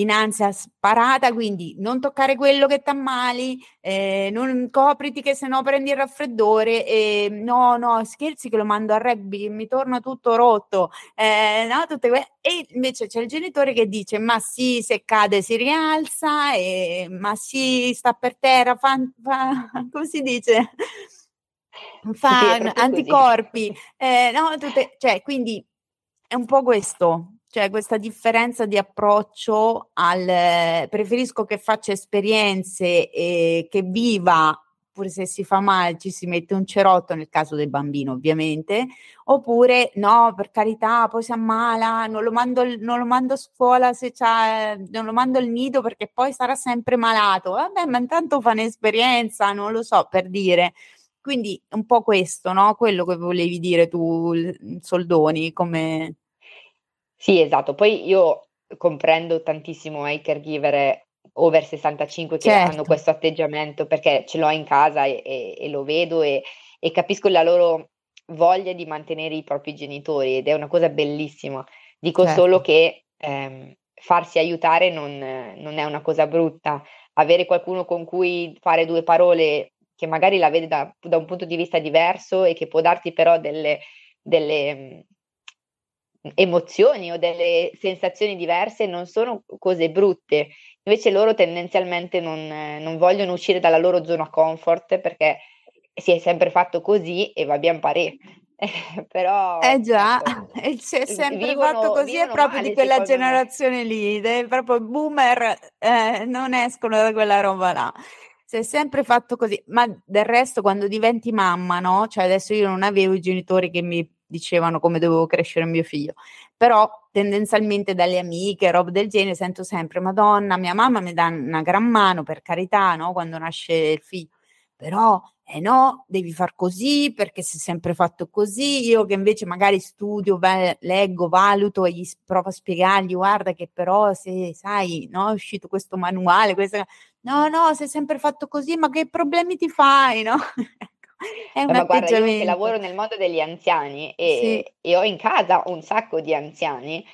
in ansia sparata, quindi non toccare quello che t'ammali, eh, non copriti che se no prendi il raffreddore, eh, no, no, scherzi che lo mando a rugby, mi torna tutto rotto, eh, no, tutte que- e invece c'è il genitore che dice, ma sì, se cade si rialza, e, ma sì, sta per terra, fa, fa come si dice? Fa sì, anticorpi, eh, no, tutte, cioè, quindi è un po' questo cioè questa differenza di approccio al preferisco che faccia esperienze e che viva pure se si fa male ci si mette un cerotto nel caso del bambino ovviamente. Oppure no per carità poi si ammala non lo mando, non lo mando a scuola se c'ha, non lo mando al nido perché poi sarà sempre malato. Vabbè ma intanto fa un'esperienza non lo so per dire. Quindi un po' questo no? Quello che volevi dire tu Soldoni come Sì, esatto. Poi io comprendo tantissimo i caregiver over 65 che hanno Certo. questo atteggiamento perché ce l'ho in casa e e e lo vedo e e capisco la loro voglia di mantenere i propri genitori ed è una cosa bellissima. Dico solo Certo. che, ehm, farsi aiutare non non è una cosa brutta. Avere qualcuno con cui fare 2 parole, che magari la vede da da un punto di vista diverso e che può darti però delle delle, mhmm, emozioni o delle sensazioni diverse non sono cose brutte. Invece loro tendenzialmente non non vogliono uscire dalla loro zona comfort perché si è sempre fatto così e va bien parè. Però Eh già, ecco, e si è sempre fatto vivono così, è proprio di male quella secondo me. generazione lì, de proprio boomer, eh, non escono da quella roba là. Si è sempre fatto così, ma del resto quando diventi mamma, no, cioè adesso io non avevo i genitori che mi dicevano come dovevo crescere mio figlio, però tendenzialmente dalle amiche, robe del genere, sento sempre: "Madonna, mia mamma mi dà una gran mano, per carità, no, quando nasce il figlio, però eh no, devi far così perché è sempre fatto così". Io che invece magari studio, ve leggo, valuto e gli provo a spiegargli: "Guarda che però se sai, no, è uscito questo manuale, questa" "No, no, è sempre fatto così, ma che problemi ti fai", no, è un Eh, ma guarda, io che lavoro nel mondo degli anziani Sì. e e ho in casa un sacco di anziani,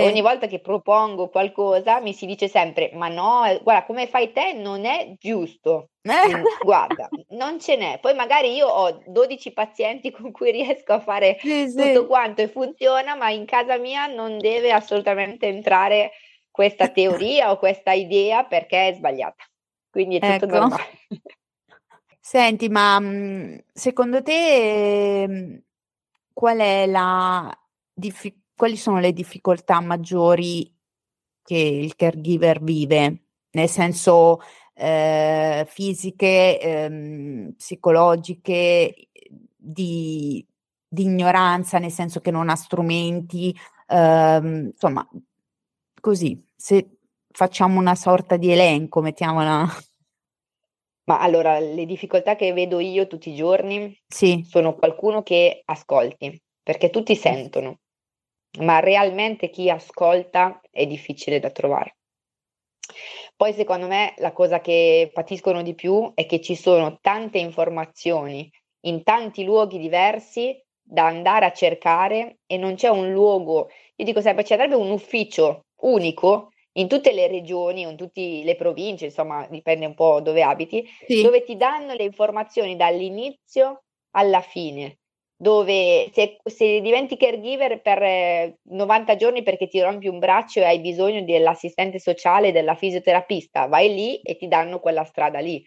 ogni Sì. volta che propongo qualcosa mi si dice sempre: "Ma no, ehm, guarda come fai te non è giusto. Mhmm, guarda, non ce n'è". Poi magari io ho 12 pazienti con cui riesco a fare Sì, tutto quanto e funziona, ma in casa mia non deve assolutamente entrare questa teoria o questa idea perché è sbagliata. Quindi è tutto Ecco. normale. Senti, ma, mhmm, secondo te, ehm, qual è la diffi quali sono le difficoltà maggiori che il caregiver vive? Nel senso, ehm, fisiche, ehm, psicologiche, di di ignoranza, nel senso che non ha strumenti, ehm, insomma, così, se facciamo una sorta di elenco, mettiamola Ma allora, le difficoltà che vedo io tutti i giorni Sì. sono qualcuno che ascolti, perché tutti sentono, ma realmente chi ascolta è difficile da trovare. Poi secondo me la cosa che patiscono di più è che ci sono tante informazioni in tanti luoghi diversi da andare a cercare e non c'è un luogo io dico sempre: "Ci andrebbe un ufficio unico in tutte le regioni o in tutti le province", insomma dipende un po' dove abiti, Sì. dove ti danno le informazioni dall'inizio alla fine, dove se se diventi caregiver per 90 giorni perché ti rompi un braccio e hai bisogno dell'assistente sociale, della fisioterapista, vai lì e ti danno quella strada lì,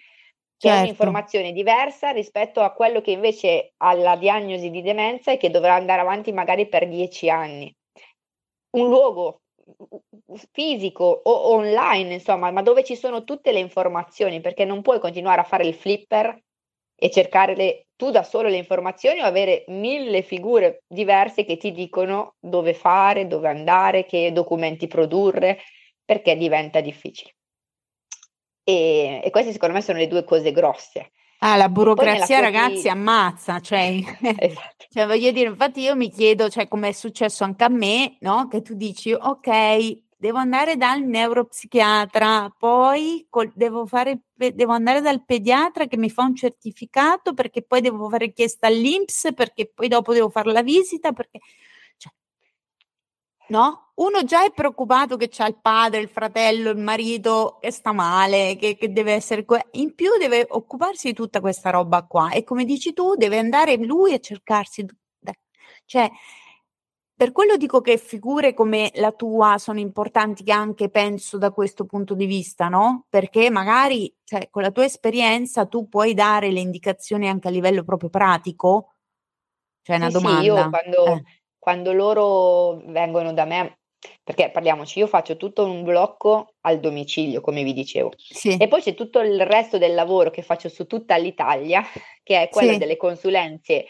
che è Certo. un'informazione diversa rispetto a quello che invece ha la diagnosi di demenza e che dovrà andare avanti magari per 10 anni. Un luogo fisico o online insomma, ma dove ci sono tutte le informazioni, perché non puoi continuare a fare il flipper e cercare le tu da solo le informazioni o avere 1000 figure diverse che ti dicono dove fare, dove andare, che documenti produrre, perché diventa difficile. E e queste secondo me sono le 2 cose grosse. Ah, la burocrazia ragazzi quoti ammazza, cioè Esatto. cioè voglio dire, infatti io mi chiedo, cioè come è successo anche a me, no, che tu dici: "Okay, devo andare dal neuropsichiatra, poi col devo fare devo andare dal pediatra che mi fa un certificato, perché poi devo fare richiesta all'INPS, perché poi dopo devo far la visita, perché" no, uno già è preoccupato che c'ha il padre, il fratello, il marito che sta male, che che deve essere que in più deve occuparsi di tutta questa roba qua e come dici tu deve andare lui a cercarsi cioè per quello dico che figure come la tua sono importanti anche penso da questo punto di vista, no, perché magari, cioè con la tua esperienza tu puoi dare le indicazioni anche a livello proprio pratico? Cioè una Sì, sì, io domanda, quando eh. Quando loro vengono da me perché parliamoci, io faccio tutto un blocco al domicilio, come vi dicevo, e Sì. poi c'è tutto il resto del lavoro che faccio su tutta l'Italia, che è quello Sì. delle consulenze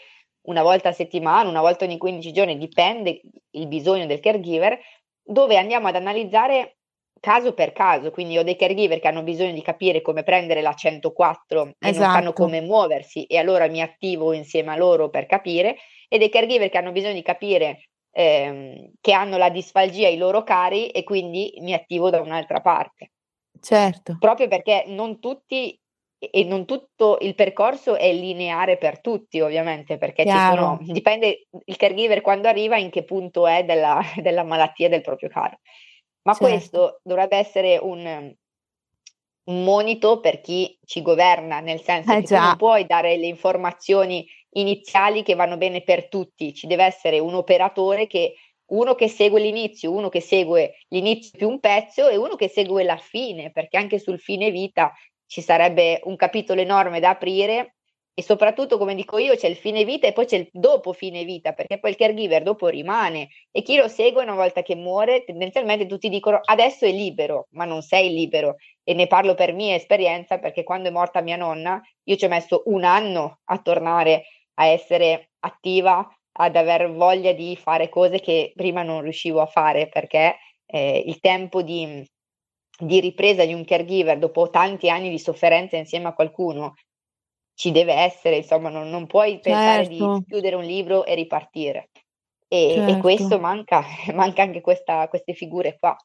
1 volta a settimana, 1 volta ogni 15 giorni, dipende il bisogno del caregiver, dove andiamo ad analizzare caso per caso. Quindi ho dei caregiver che hanno bisogno di capire come prendere la 104 e non sanno Esatto. come muoversi e allora mi attivo insieme a loro per capire, e dei caregiver che hanno bisogno di capire, ehm, che hanno la disfalgia ai loro cari e quindi mi attivo da un'altra parte. Certo. Proprio perché non tutti e non tutto il percorso è lineare per tutti, ovviamente, perché ci sono, dipende il caregiver quando arriva in che punto è della, della malattia del proprio caro. Ma certo. questo dovrebbe essere un, un monito per chi ci governa, nel senso eh che non puoi dare le informazioni iniziali che vanno bene per tutti, ci deve essere un operatore che uno che segue l'inizio, uno che segue l'inizio più un pezzo e uno che segue la fine, perché anche sul fine vita ci sarebbe un capitolo enorme da aprire e soprattutto, come dico io, c'è il fine vita e poi c'è il dopo fine vita, perché poi il caregiver dopo rimane e chi lo segue una volta che muore, tendenzialmente tutti dicono adesso è libero, ma non sei libero. E ne parlo per mia esperienza perché quando è morta mia nonna io ci ho messo un anno a tornare a essere attiva, ad aver voglia di fare cose che prima non riuscivo a fare perché eh, il tempo di, di ripresa di un caregiver dopo tanti anni di sofferenza insieme a qualcuno ci deve essere, insomma, non, non puoi pensare certo. di chiudere un libro e ripartire. E, certo. e questo manca, manca anche questa, queste figure qua.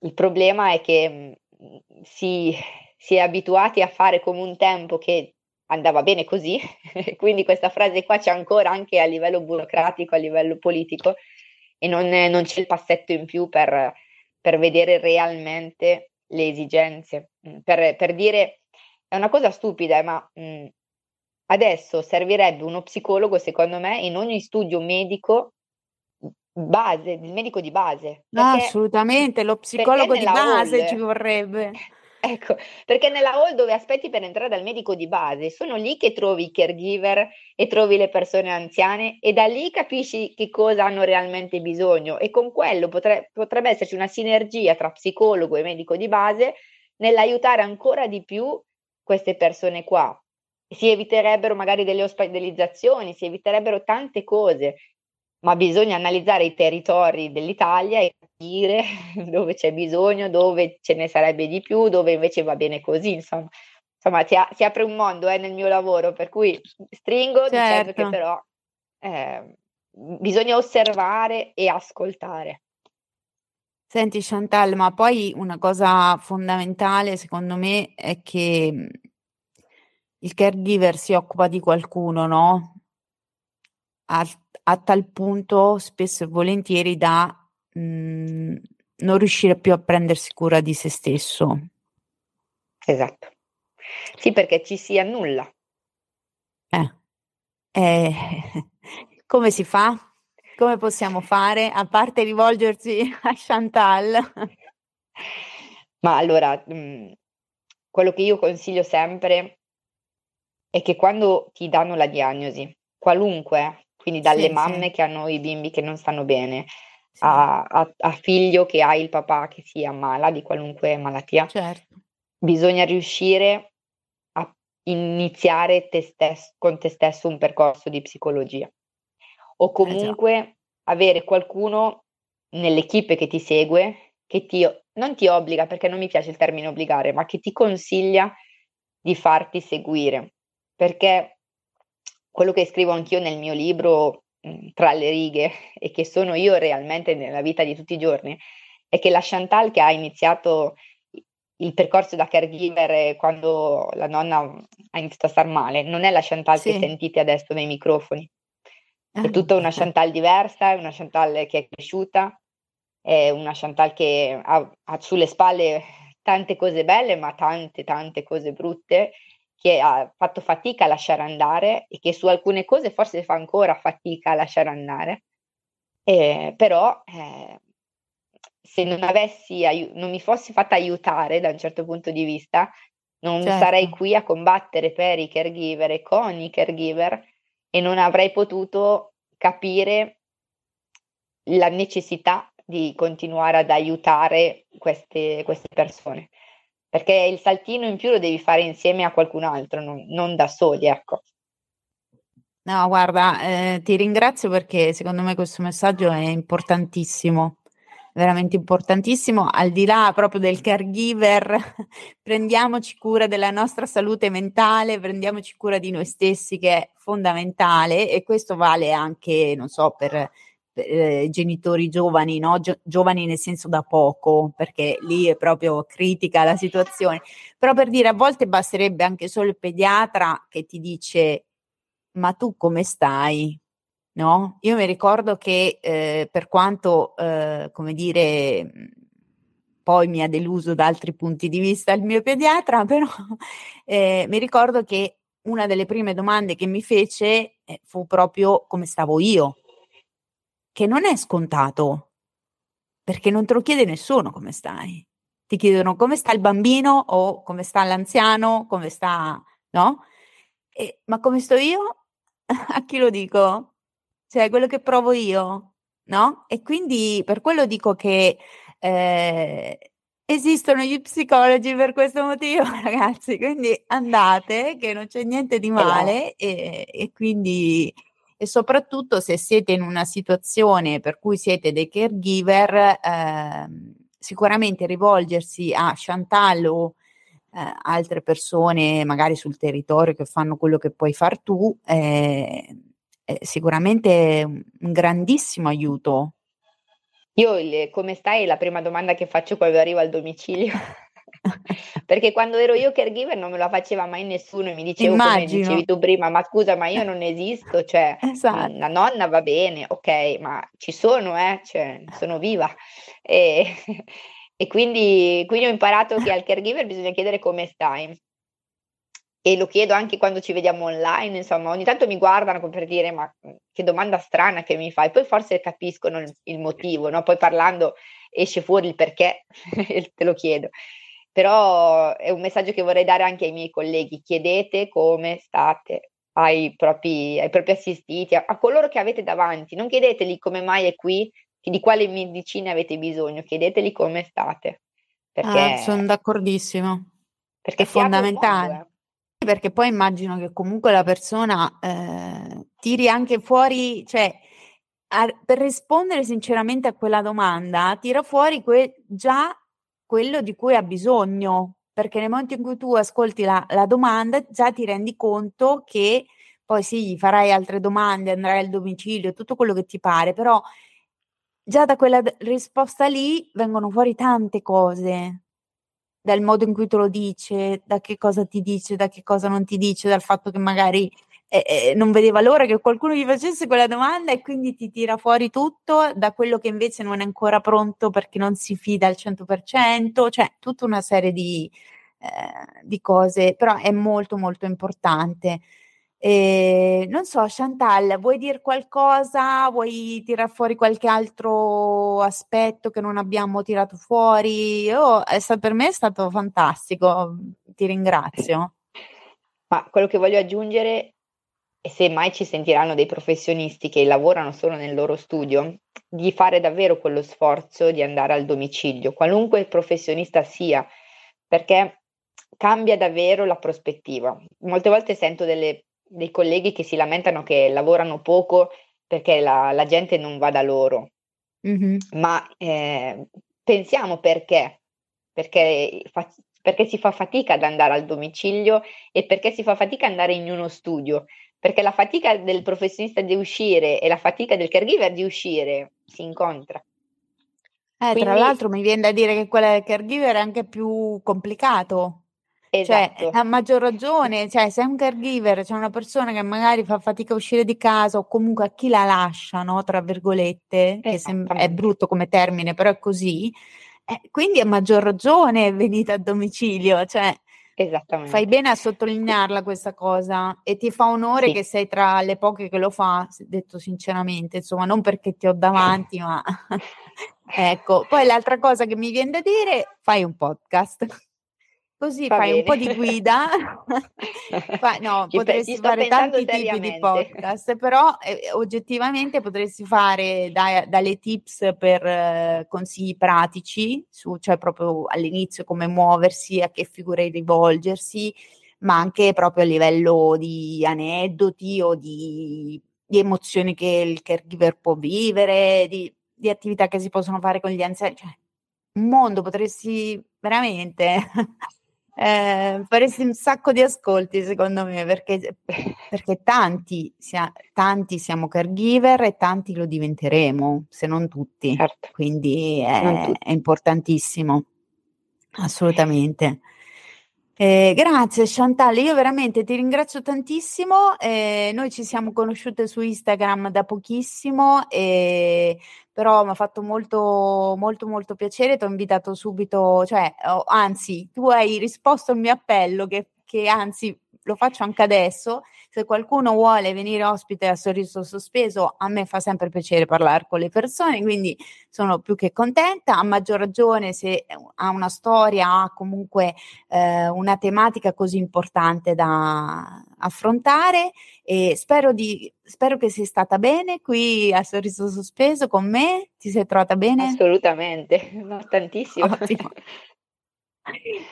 Il problema è che mh, si, si è abituati a fare come un tempo che andava bene così, quindi questa frase qua c'è ancora anche a livello burocratico, a livello politico, e non, non c'è il passetto in più per, per vedere realmente le esigenze, per, per dire è una cosa stupida, ma mh, mhmm, adesso servirebbe uno psicologo, secondo me, in ogni studio medico base, il medico di base. No, assolutamente, lo psicologo di base hall, ci vorrebbe. Ecco, perché nella hall dove aspetti per entrare dal medico di base, sono lì che trovi i caregiver e trovi le persone anziane e da lì capisci che cosa hanno realmente bisogno e con quello potre, potrebbe esserci una sinergia tra psicologo e medico di base nell'aiutare ancora di più queste persone qua. Si eviterebbero magari delle ospedalizzazioni, si eviterebbero tante cose, ma bisogna analizzare i territori dell'Italia e capire dove c'è bisogno, dove ce ne sarebbe di più, dove invece va bene così, insomma. Insomma, si, a- si apre un mondo eh, nel mio lavoro, per cui stringo certo. dicendo che certo. però eh, bisogna osservare e ascoltare. Senti Chantal, ma poi una cosa fondamentale secondo me è che mhmm, il caregiver si occupa di qualcuno, no? A, a tal punto spesso e volentieri da mh, mhmm, non riuscire più a prendersi cura di se stesso. Esatto. Sì, perché ci si annulla. Eh. Eh, come si fa? Come possiamo fare, a parte rivolgersi a Chantal? Ma allora, mh, mhmm, quello che io consiglio sempre è che quando ti danno la diagnosi, qualunque, quindi dalle sì, mamme sì. che hanno i bimbi che non stanno bene. A, a, a, figlio che ha il papà che si ammala di qualunque malattia, certo. bisogna riuscire a iniziare te stes- con te stesso un percorso di psicologia o eh comunque avere qualcuno nell'equipe che ti segue, che ti, non ti obbliga, perché non mi piace il termine obbligare, ma che ti consiglia di farti seguire. Perché quello che scrivo anch'io nel mio libro, tra le righe, e che sono io realmente nella vita di tutti i giorni, è che la Chantal che ha iniziato il percorso da caregiver quando la nonna ha iniziato a star male, non è la Chantal sì. che sentite adesso nei microfoni, è tutta una Chantal diversa, è una Chantal che è cresciuta, è una Chantal che ha, ha sulle spalle tante cose belle, ma tante, tante cose brutte, che ha fatto fatica a lasciare andare e che su alcune cose forse fa ancora fatica a lasciare andare. Eh, però eh, se non avessi non mi fossi fatta aiutare da un certo punto di vista, non certo. sarei qui a combattere per i caregiver e con i caregiver e non avrei potuto capire la necessità di continuare ad aiutare queste, queste persone. Perché il saltino in più lo devi fare insieme a qualcun altro, non, non da soli, ecco. No, guarda, eh, ti ringrazio perché secondo me questo messaggio è importantissimo veramente importantissimo, al di là proprio del caregiver, prendiamoci cura della nostra salute mentale, prendiamoci cura di noi stessi che è fondamentale e questo vale anche, non so, per, eh, genitori giovani, no? Gio- giovani nel senso da poco, perché lì è proprio critica la situazione. Però per dire, a volte basterebbe anche solo il pediatra che ti dice: Ma tu come stai? No? Io mi ricordo che eh, per quanto, eh, come dire, poi mi ha deluso da altri punti di vista il mio pediatra, però eh, mi ricordo che una delle prime domande che mi fece eh, fu proprio come stavo io che non è scontato, perché non te lo chiede nessuno come stai. Ti chiedono come sta il bambino o come sta l'anziano, come sta, no? E, ma come sto io? A chi lo dico? Cioè, quello che provo io, no? E quindi per quello dico che eh, esistono gli psicologi per questo motivo, ragazzi. Quindi andate, che non c'è niente di male, e, e quindi e soprattutto se siete in una situazione per cui siete dei caregiver, eh, sicuramente rivolgersi a Chantal o eh, altre persone magari sul territorio che fanno quello che puoi far tu è, è sicuramente un grandissimo aiuto. Io il, come stai la prima domanda che faccio quando arrivo al domicilio. Perché quando ero io caregiver non me la faceva mai nessuno e mi dicevo come dicevi tu prima, ma scusa, ma io non esisto, cioè esatto. la nonna va bene, ok, ma ci sono, eh, cioè, sono viva. E, e quindi, quindi ho imparato che al caregiver bisogna chiedere come stai. E lo chiedo anche quando ci vediamo online, insomma, ogni tanto mi guardano per dire ma che domanda strana che mi fai, poi forse capiscono il, il motivo, no? Poi parlando esce fuori il perché, te lo chiedo però è un messaggio che vorrei dare anche ai miei colleghi, chiedete come state ai propri, ai propri assistiti, a, a, coloro che avete davanti, non chiedeteli come mai è qui, di quale medicina avete bisogno, chiedeteli come state. Perché, ah, sono d'accordissimo. Perché è fondamentale. Eh. Perché poi immagino che comunque la persona eh, tiri anche fuori, cioè a, per rispondere sinceramente a quella domanda, tira fuori que- già quello di cui ha bisogno, perché nel momento in cui tu ascolti la, la domanda già ti rendi conto che poi sì, farai altre domande, andrai al domicilio, tutto quello che ti pare, però già da quella risposta lì vengono fuori tante cose, dal modo in cui te lo dice, da che cosa ti dice, da che cosa non ti dice, dal fatto che magari eh, non vedeva l'ora che qualcuno gli facesse quella domanda e quindi ti tira fuori tutto da quello che invece non è ancora pronto perché non si fida al 100%, cioè tutta una serie di, eh, di cose, però è molto molto importante. E, non so, Chantal, vuoi dire qualcosa? Vuoi tirare fuori qualche altro aspetto che non abbiamo tirato fuori? Oh, per me è stato fantastico, ti ringrazio. Ma quello che voglio aggiungere e se mai ci sentiranno dei professionisti che lavorano solo nel loro studio, di fare davvero quello sforzo di andare al domicilio, qualunque professionista sia, perché cambia davvero la prospettiva. Molte volte sento delle, dei colleghi che si lamentano che lavorano poco perché la, la gente non va da loro, mm-hmm. ma eh, pensiamo perché, perché fa, perché si fa fatica ad andare al domicilio e perché si fa fatica ad andare in uno studio perché la fatica del professionista di uscire e la fatica del caregiver di uscire si incontra. Eh, Quindi, tra l'altro mi viene da dire che quella del caregiver è anche più complicato. Cioè, esatto. Cioè, a maggior ragione, cioè, se è un caregiver, c'è cioè una persona che magari fa fatica a uscire di casa o comunque a chi la lascia, no, tra virgolette, che sem- è brutto come termine, però è così, eh, quindi a maggior ragione venite a domicilio, cioè Esattamente. Fai bene a sottolinearla questa cosa e ti fa onore sì. che sei tra le poche che lo fa, detto sinceramente, insomma, non perché ti ho davanti, ma ecco. Poi l'altra cosa che mi viene da dire, fai un podcast. Così Va fai bene. un po' di guida. Fa, no, ci potresti fare tanti tipi di podcast, però eh, oggettivamente potresti fare da, dalle tips per eh, consigli pratici, su, cioè proprio all'inizio come muoversi, a che figure rivolgersi, ma anche proprio a livello di aneddoti o di, di emozioni che il caregiver può vivere, di, di attività che si possono fare con gli anziani. Cioè, un mondo potresti veramente Eh, faresti un sacco di ascolti secondo me perché, perché tanti, sia, tanti, siamo caregiver e tanti lo diventeremo, se non tutti. Certo. Quindi è, tutti. è importantissimo, assolutamente. Eh, grazie Chantal, io veramente ti ringrazio tantissimo. Eh, noi ci siamo conosciute su Instagram da pochissimo, eh, però mi ha fatto molto, molto, molto piacere. Ti ho invitato subito, cioè, oh, anzi, tu hai risposto al mio appello, che, che anzi lo faccio anche adesso se qualcuno vuole venire ospite a Sorriso Sospeso, a me fa sempre piacere parlare con le persone, quindi sono più che contenta. A maggior ragione se ha una storia, ha comunque eh, una tematica così importante da affrontare. E spero, di, spero che sia stata bene qui a Sorriso Sospeso con me. Ti sei trovata bene? Assolutamente, no, tantissimo. Ottimo.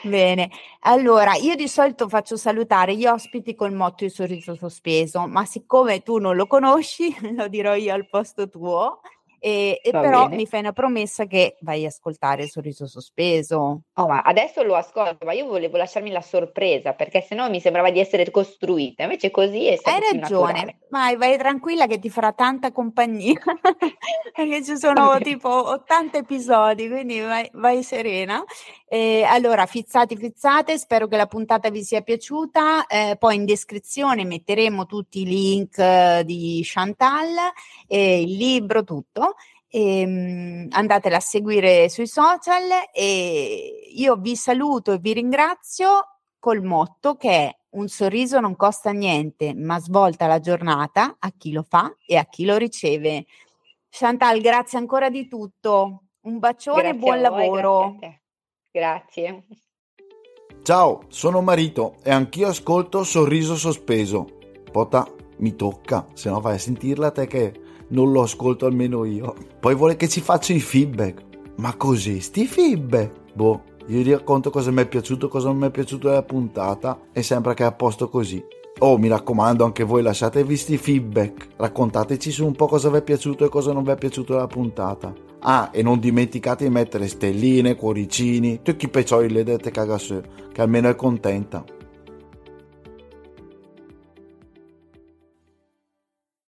Bene, allora io di solito faccio salutare gli ospiti col motto di sorriso sospeso, ma siccome tu non lo conosci, lo dirò io al posto tuo. E, e però bene. mi fai una promessa che vai a ascoltare il sorriso sospeso. Oh, ma adesso lo ascolto, ma io volevo lasciarmi la sorpresa perché sennò mi sembrava di essere costruita, invece così è Hai ragione, vai, vai tranquilla che ti farà tanta compagnia perché ci sono tipo 80 episodi, quindi vai, vai serena. Eh, allora, fizzati, fizzate, spero che la puntata vi sia piaciuta. Eh, poi in descrizione metteremo tutti i link eh, di Chantal, il libro, tutto. Ehm, andatela a seguire sui social e io vi saluto e vi ringrazio col motto che è un sorriso non costa niente, ma svolta la giornata a chi lo fa e a chi lo riceve. Chantal, grazie ancora di tutto. Un bacione e buon voi, lavoro. Grazie. Ciao, sono Marito e anch'io ascolto Sorriso Sospeso. Pota, mi tocca, se no vai a sentirla te che non lo ascolto almeno io. Poi vuole che ci faccia i feedback. Ma così, sti feedback? Boh, io racconto cosa mi è piaciuto, cosa non mi è piaciuto della puntata e sembra che è a posto così. Oh, mi raccomando, anche voi lasciatevi sti feedback. Raccontateci su un po' cosa vi è piaciuto e cosa non vi è piaciuto della puntata. Ah, e non dimenticate di mettere stelline, cuoricini, tutti i peccioli le dette cagasse, che almeno è contenta.